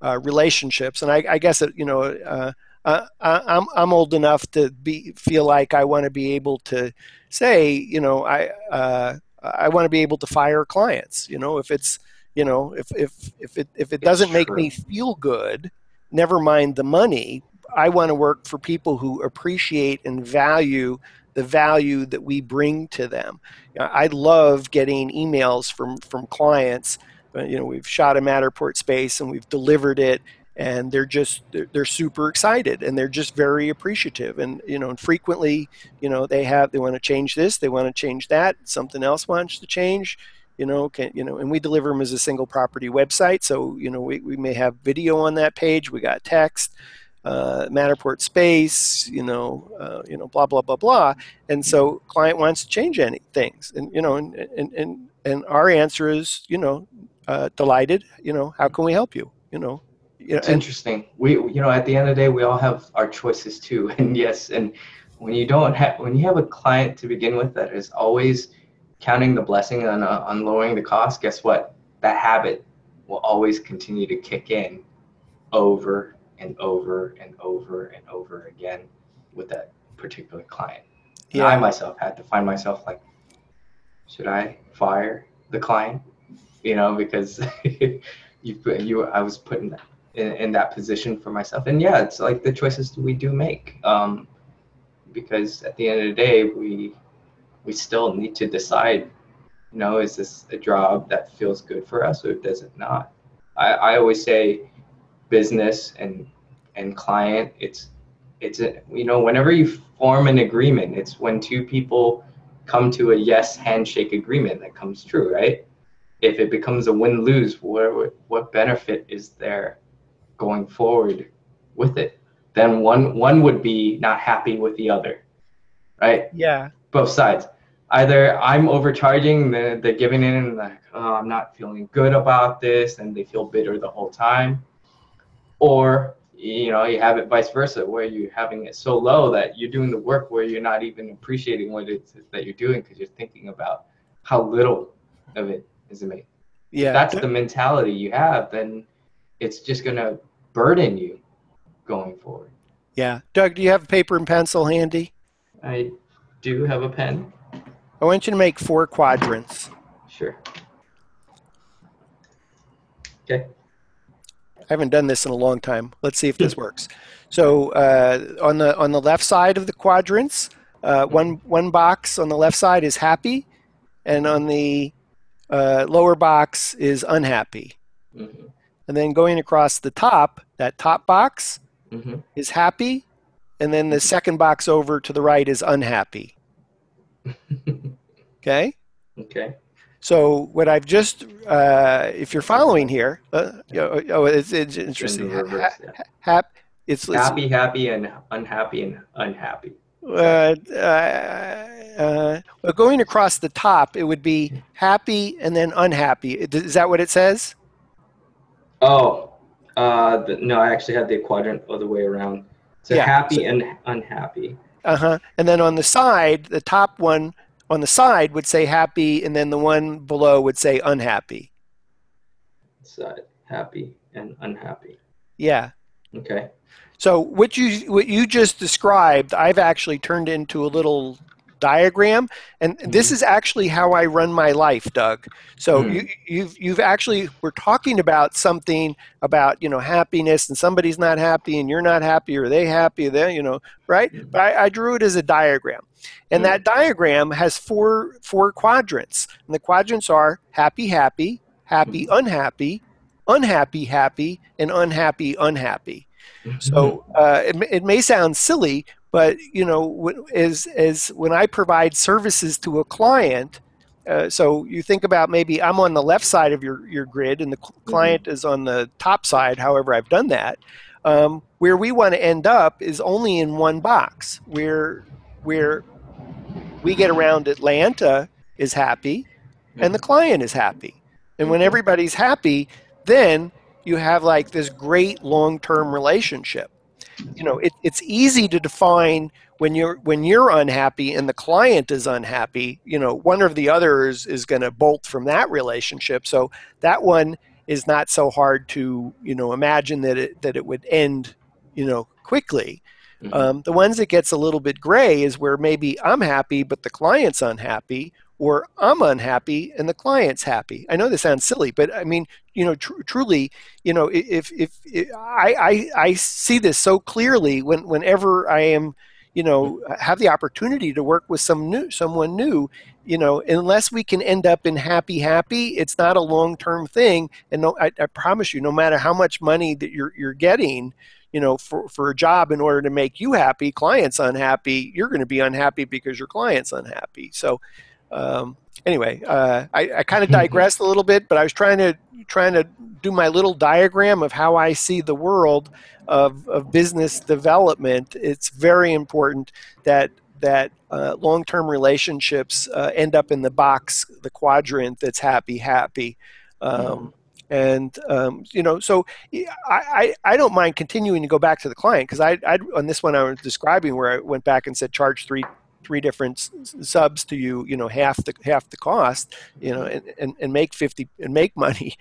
uh, relationships. And I, I guess, it, you know, uh, I, I'm, I'm old enough to be, feel like I want to be able to say, you know, I, uh, I want to be able to fire clients, you know, if it's, you know, if, if, if it, if it doesn't make me feel good, never mind the money, I want to work for people who appreciate and value the value that we bring to them. I love getting emails from from clients. Uh, you know, we've shot a Matterport space and we've delivered it, and they're just they're, they're super excited and they're just very appreciative. And you know, and frequently, you know, they have they want to change this, they want to change that, something else wants to change you know can you know and we deliver them as a single property website. So you know we, we may have video on that page. We got text uh, Matterport space, you know, uh, you know, blah blah blah blah, and so client wants to change any things, and you know, and and and, and our answer is, you know, uh, delighted, you know, how can we help you, you know. it's interesting. We, you know, at the end of the day, we all have our choices too, and yes, and when you don't have, when you have a client to begin with that is always counting the blessing on uh, on lowering the cost, guess what? That habit will always continue to kick in over and over and over and over again with that particular client. Yeah. I myself had to find myself like, should I fire the client? You know, because you you I was put in that in, in, that position for myself. And yeah, it's like the choices we do make. Um, because at the end of the day, we we still need to decide, you know, is this a job that feels good for us or does it not? I, I always say business and and client it's it's a, you know whenever you form an agreement it's when two people come to a yes handshake agreement that comes true right? If it becomes a win lose what what benefit is there going forward with it? Then one one would be not happy with the other right? Yeah. Both sides either i'm overcharging the they're giving in and like oh, i'm not feeling good about this and they feel bitter the whole time. Or you know you have it vice versa where you're having it so low that you're doing the work where you're not even appreciating what it is that you're doing because you're thinking about how little of it is made yeah. if that's the mentality you have then it's just going to burden you going forward. Yeah. Doug do you have a paper and pencil handy? I do have a pen i want you to make four quadrants sure okay I haven't done this in a long time. Let's see if this works. So uh, on the on the left side of the quadrants, uh, one one box on the left side is happy, and on the uh, lower box is unhappy. Mm-hmm. And then going across the top, that top box mm-hmm. is happy, and then the second box over to the right is unhappy. okay. Okay. So what I've just, uh, if you're following here, uh, you know, oh, it's, it's interesting. Reverse, ha- yeah. hap, it's, happy, it's, happy, and unhappy, and unhappy. Uh, uh, uh, well, going across the top, it would be happy and then unhappy. Is that what it says? Oh, uh, the, no, I actually had the quadrant other way around. So yeah. happy and unhappy. Uh huh. And then on the side, the top one on the side would say happy, and then the one below would say unhappy. Side happy and unhappy. Yeah. Okay. So what you what you just described, I've actually turned into a little diagram and mm-hmm. this is actually how i run my life doug so mm-hmm. you, you've you've actually we're talking about something about you know happiness and somebody's not happy and you're not happy or they happy they you know right mm-hmm. but I, I, drew it as a diagram and that mm-hmm. diagram has four four quadrants and the quadrants are happy happy happy mm-hmm. unhappy unhappy happy and unhappy unhappy so uh, it, it may sound silly, but you know, as as when I provide services to a client, uh, so you think about maybe I'm on the left side of your your grid and the mm-hmm. client mm-hmm. is on the top side. However, I've done that. Um, where we want to end up is only in one box. Where where we get around Atlanta is happy, and the mm-hmm. client is happy. And when mm-hmm. everybody's happy, then you have like this great long-term relationship you know it, it's easy to define when you're when you're unhappy and the client is unhappy you know one or the other is, is going to bolt from that relationship so that one is not so hard to you know imagine that it that it would end you know quickly mm-hmm. um, the ones that gets a little bit gray is where maybe i'm happy but the client's unhappy or I'm unhappy and the client's happy. I know this sounds silly, but I mean, you know, tr- truly, you know, if, if, if I, I, I see this so clearly when, whenever I am, you know, mm-hmm. have the opportunity to work with some new, someone new, you know, unless we can end up in happy, happy, it's not a long-term thing. And no, I, I promise you, no matter how much money that you're, you're getting, you know, for, for a job in order to make you happy, clients unhappy, you're going to be unhappy because your client's unhappy. So, um, anyway, uh, I, I kind of digressed a little bit, but I was trying to trying to do my little diagram of how I see the world of, of business development. It's very important that that uh, long-term relationships uh, end up in the box, the quadrant that's happy, happy. Um, mm. And um, you know, so I, I, I don't mind continuing to go back to the client because I, I on this one I was describing where I went back and said charge three three different subs to you, you know, half the half the cost, you know, and, and, and make fifty and make money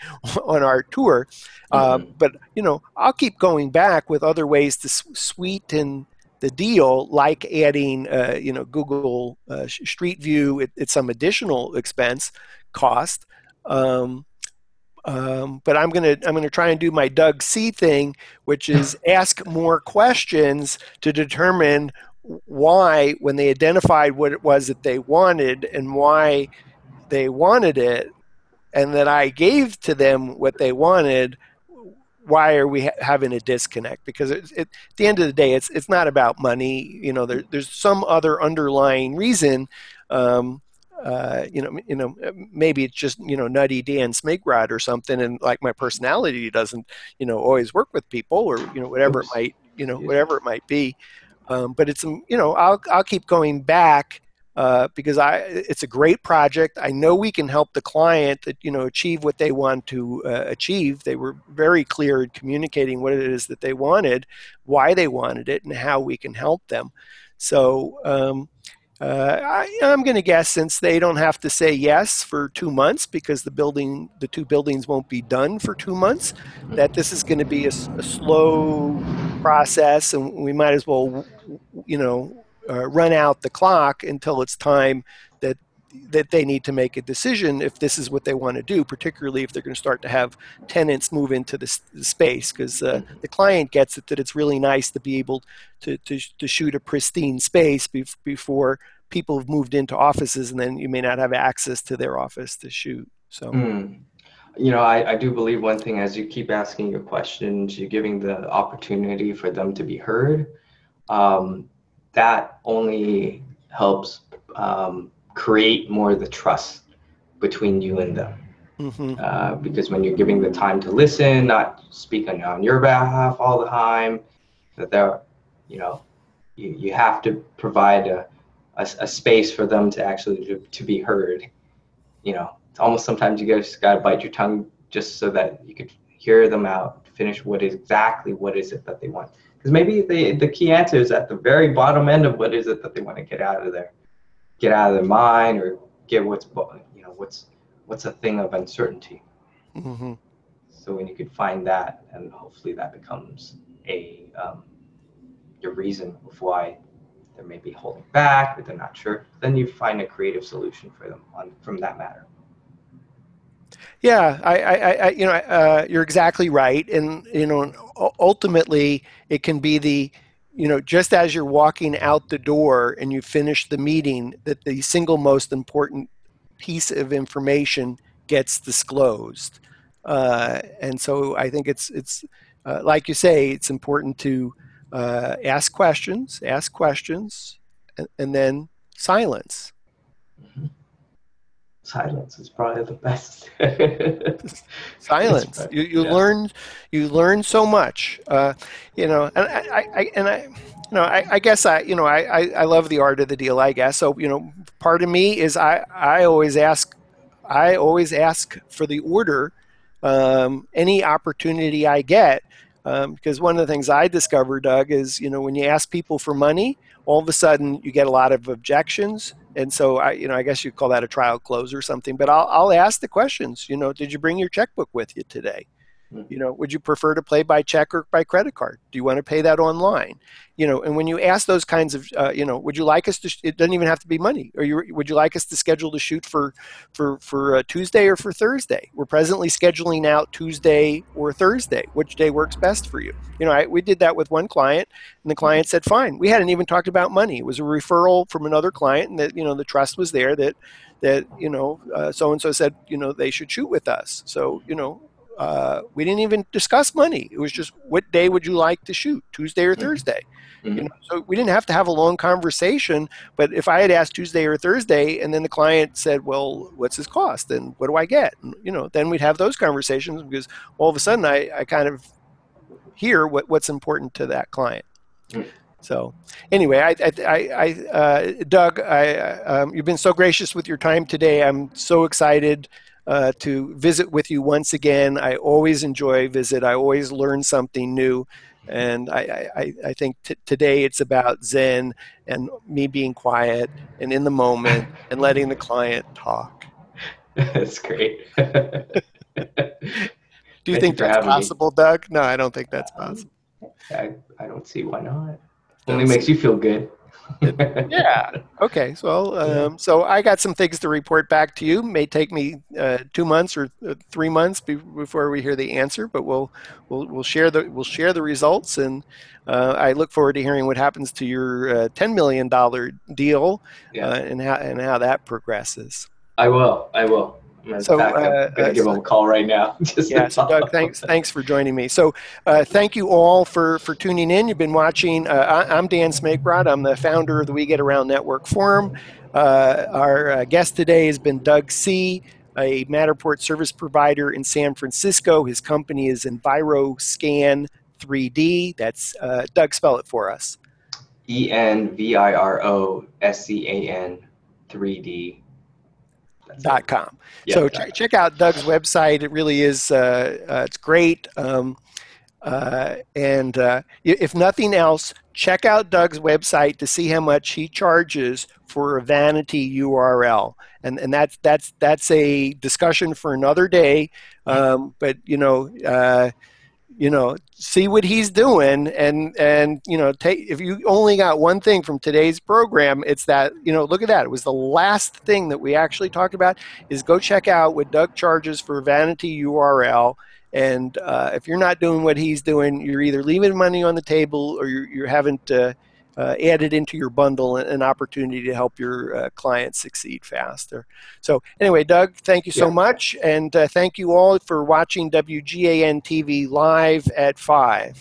on our tour. Uh, mm-hmm. But you know, I'll keep going back with other ways to sweeten the deal, like adding, uh, you know, Google uh, Street View at, at, some additional expense cost. Um, um, but I'm gonna I'm gonna try and do my Doug C thing, which is ask more questions to determine why, when they identified what it was that they wanted and why they wanted it, and that I gave to them what they wanted, why are we ha- having a disconnect? Because it, it, at the end of the day, it's it's not about money. You know, there, there's some other underlying reason. Um, uh, you know, you know, maybe it's just you know nutty Dan Smigrod or something, and like my personality doesn't you know always work with people, or you know whatever it might you know whatever it might be. Um, but it's um, you know I'll I'll keep going back uh, because I it's a great project. I know we can help the client that you know achieve what they want to uh, achieve. They were very clear in communicating what it is that they wanted, why they wanted it, and how we can help them. So um, uh, I, am going to guess since they don't have to say yes for two months because the building, the two buildings won't be done for two months, that this is going to be a, a slow process, and we might as well, you know, uh, run out the clock until it's time that that they need to make a decision if this is what they want to do, particularly if they're going to start to have tenants move into the, the space, because uh, the client gets it that it's really nice to be able to, to, to shoot a pristine space be- before people have moved into offices, and then you may not have access to their office to shoot. So. Mm. You know, I, I do believe one thing as you keep asking your questions, you're giving the opportunity for them to be heard. Um, that only helps um, create more of the trust between you and them. Mm-hmm. Uh, because when you're giving the time to listen, not speak on, on your behalf all the time, that they're, you know, you, you have to provide a, a, a space for them to actually to, to, be heard. You know, almost sometimes you just gotta bite your tongue just so that you could hear them out, finish what is exactly what is it that they want. because maybe they, the key answer is at the very bottom end of what is it that they want to get out of their get out of their mind or get what's you know what's what's a thing of uncertainty mm-hmm. so when you could find that and hopefully that becomes a um, your reason of why they may be holding back or they're not sure then you find a creative solution for them on from that matter yeah, I, I, I you know, uh, you're exactly right, and you know, ultimately, it can be the, you know, just as you're walking out the door and you finish the meeting, that the single most important piece of information gets disclosed, uh, and so I think it's it's uh, like you say, it's important to uh, ask questions, ask questions, and, and then silence. Mm-hmm silence is probably the best. silence. You you yeah. learn you learn so much. Uh, you know, and I, I and I. You know, I, I guess I, you know, I, I, I love the art of the deal. I guess so. You know, part of me is I, I always ask, I always ask for the order, um, any opportunity I get, um, because one of the things I discovered, Doug, is you know when you ask people for money, all of a sudden you get a lot of objections and so I, you know, I guess you'd call that a trial close or something. But I'll, I'll ask the questions. You know, did you bring your checkbook with you today? Mm-hmm. You know, would you prefer to pay by check or by credit card? Do you want to pay that online? You know, and when you ask those kinds of, uh, you know, would you like us to? Sh- it doesn't even have to be money. Or you, would you like us to schedule the shoot for, for for uh, Tuesday or for Thursday? We're presently scheduling out Tuesday or Thursday. Which day works best for you? You know, I, we did that with one client, and the client said, "Fine." We hadn't even talked about money. It was a referral from another client, and that you know the trust was there that that you know so and so said you know they should shoot with us. So you know uh, we didn't even discuss money. It was just what day would you like to shoot, Tuesday or mm-hmm. Thursday? Mm-hmm. You know, so we didn't have to have a long conversation. But if I had asked Tuesday or Thursday, and then the client said, "Well, what's his cost? And what do I get?" And, you know, then we'd have those conversations because all of a sudden I, I kind of hear what, what's important to that client. Mm-hmm. So, anyway, I, I, I uh, Doug, I, um, you've been so gracious with your time today. I'm so excited uh, to visit with you once again. I always enjoy visit. I always learn something new. And I, I, I think t- today it's about Zen and me being quiet and in the moment and letting the client talk. That's great. Do you Thank think you that's possible, me. Doug? No, I don't think that's um, possible. I, I don't see why not. Only makes you feel good yeah. Okay. So, um, so I got some things to report back to you. May take me uh, two months or uh, three months be- before we hear the answer, but we'll we'll we'll share the we'll share the results, and uh, I look forward to hearing what happens to your uh, ten million dollar deal, yeah. Uh, and how and how that progresses. I will. I will. I'm so uh, I'm gonna give so, him a call right now. yeah, so Doug, thanks thanks for joining me. So uh, thank you all for for tuning in. You've been watching. Uh, I, am Dan Smigrod. I'm the founder of the We Get Around Network Forum. Uh, our uh, guest today has been Doug C. A Matterport service provider in San Francisco. His company is EnviroScan 3D. That's uh, Doug. Spell it for us. E N V I R O S C A N 3D dot com. Yeah, so ch- check out Doug's website. It really is. Uh, uh, it's great. Um, uh, and uh, if nothing else, check out Doug's website to see how much he charges for a vanity URL. And and that's that's that's a discussion for another day. Um, but you know uh, you know see what he's doing and and you know take if you only got one thing from today's program it's that you know look at that. It was the last thing that we actually talked about is go check out what doug charges for vanity url and uh, if you're not doing what he's doing you're either leaving money on the table or you're, you haven't uh, uh, added into your bundle an opportunity to help your uh, clients succeed faster. So, anyway, Doug, thank you so yeah. much. And uh, thank you all for watching WGAN TV live at 5.